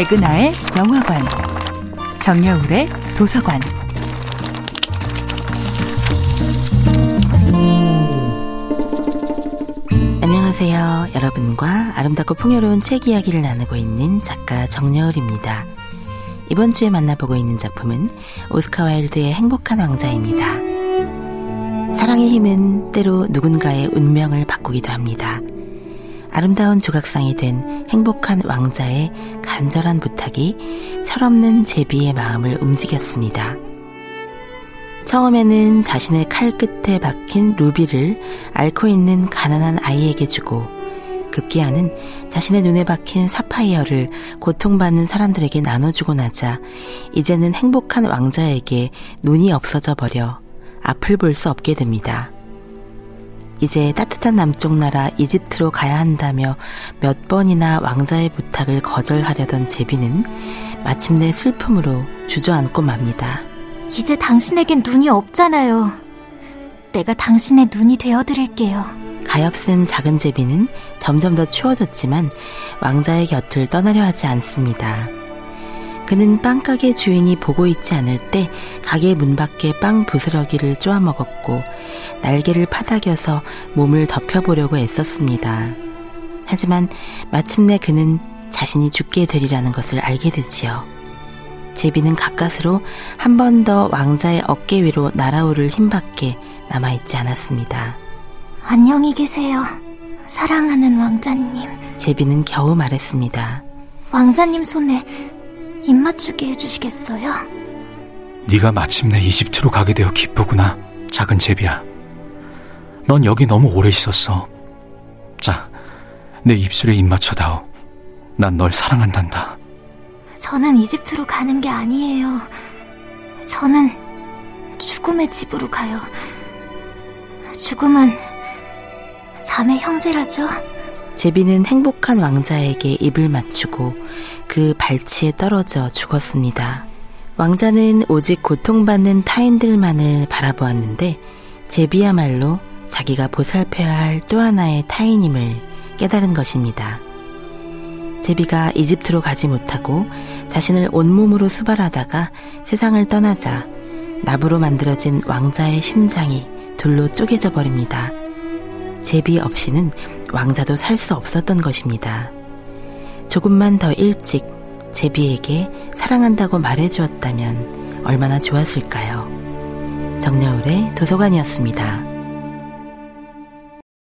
백은하의 영화관, 정여울의 도서관. 안녕하세요. 여러분과 아름답고 풍요로운 책 이야기를 나누고 있는 작가 정여울입니다. 이번 주에 만나보고 있는 작품은 오스카 와일드의 행복한 왕자입니다. 사랑의 힘은 때로 누군가의 운명을 바꾸기도 합니다. 아름다운 조각상이 된 행복한 왕자의 간절한 부탁이 철없는 제비의 마음을 움직였습니다. 처음에는 자신의 칼 끝에 박힌 루비를 앓고 있는 가난한 아이에게 주고 급기야는 자신의 눈에 박힌 사파이어를 고통받는 사람들에게 나눠주고 나자 이제는 행복한 왕자에게 눈이 없어져 버려 앞을 볼 수 없게 됩니다. 이제 따뜻한 남쪽 나라 이집트로 가야 한다며 몇 번이나 왕자의 부탁을 거절하려던 제비는 마침내 슬픔으로 주저앉고 맙니다. 이제 당신에겐 눈이 없잖아요. 내가 당신의 눈이 되어드릴게요. 가엾은 작은 제비는 점점 더 추워졌지만 왕자의 곁을 떠나려 하지 않습니다. 그는 빵가게 주인이 보고 있지 않을 때 가게 문 밖에 빵 부스러기를 쪼아 먹었고 날개를 파닥여서 몸을 덮여보려고 애썼습니다. 하지만 마침내 그는 자신이 죽게 되리라는 것을 알게 되지요. 제비는 가까스로 한 번 더 왕자의 어깨 위로 날아오를 힘밖에 남아있지 않았습니다. 안녕히 계세요. 사랑하는 왕자님. 제비는 겨우 말했습니다. 왕자님 손에 입 맞추게 해주시겠어요? 네가 마침내 이집트로 가게 되어 기쁘구나, 작은 제비야. 넌 여기 너무 오래 있었어. 자, 내 입술에 입 맞춰다오. 난 널 사랑한단다. 저는 이집트로 가는 게 아니에요. 저는 죽음의 집으로 가요. 죽음은 자매 형제라죠. 제비는 행복한 왕자에게 입을 맞추고 그 발치에 떨어져 죽었습니다. 왕자는 오직 고통받는 타인들만을 바라보았는데 제비야말로 자기가 보살펴야 할 또 하나의 타인임을 깨달은 것입니다. 제비가 이집트로 가지 못하고 자신을 온몸으로 수발하다가 세상을 떠나자 나무로 만들어진 왕자의 심장이 둘로 쪼개져 버립니다. 제비 없이는 왕자도 살 수 없었던 것입니다. 조금만 더 일찍 제비에게 사랑한다고 말해주었다면 얼마나 좋았을까요? 정여울의 도서관이었습니다.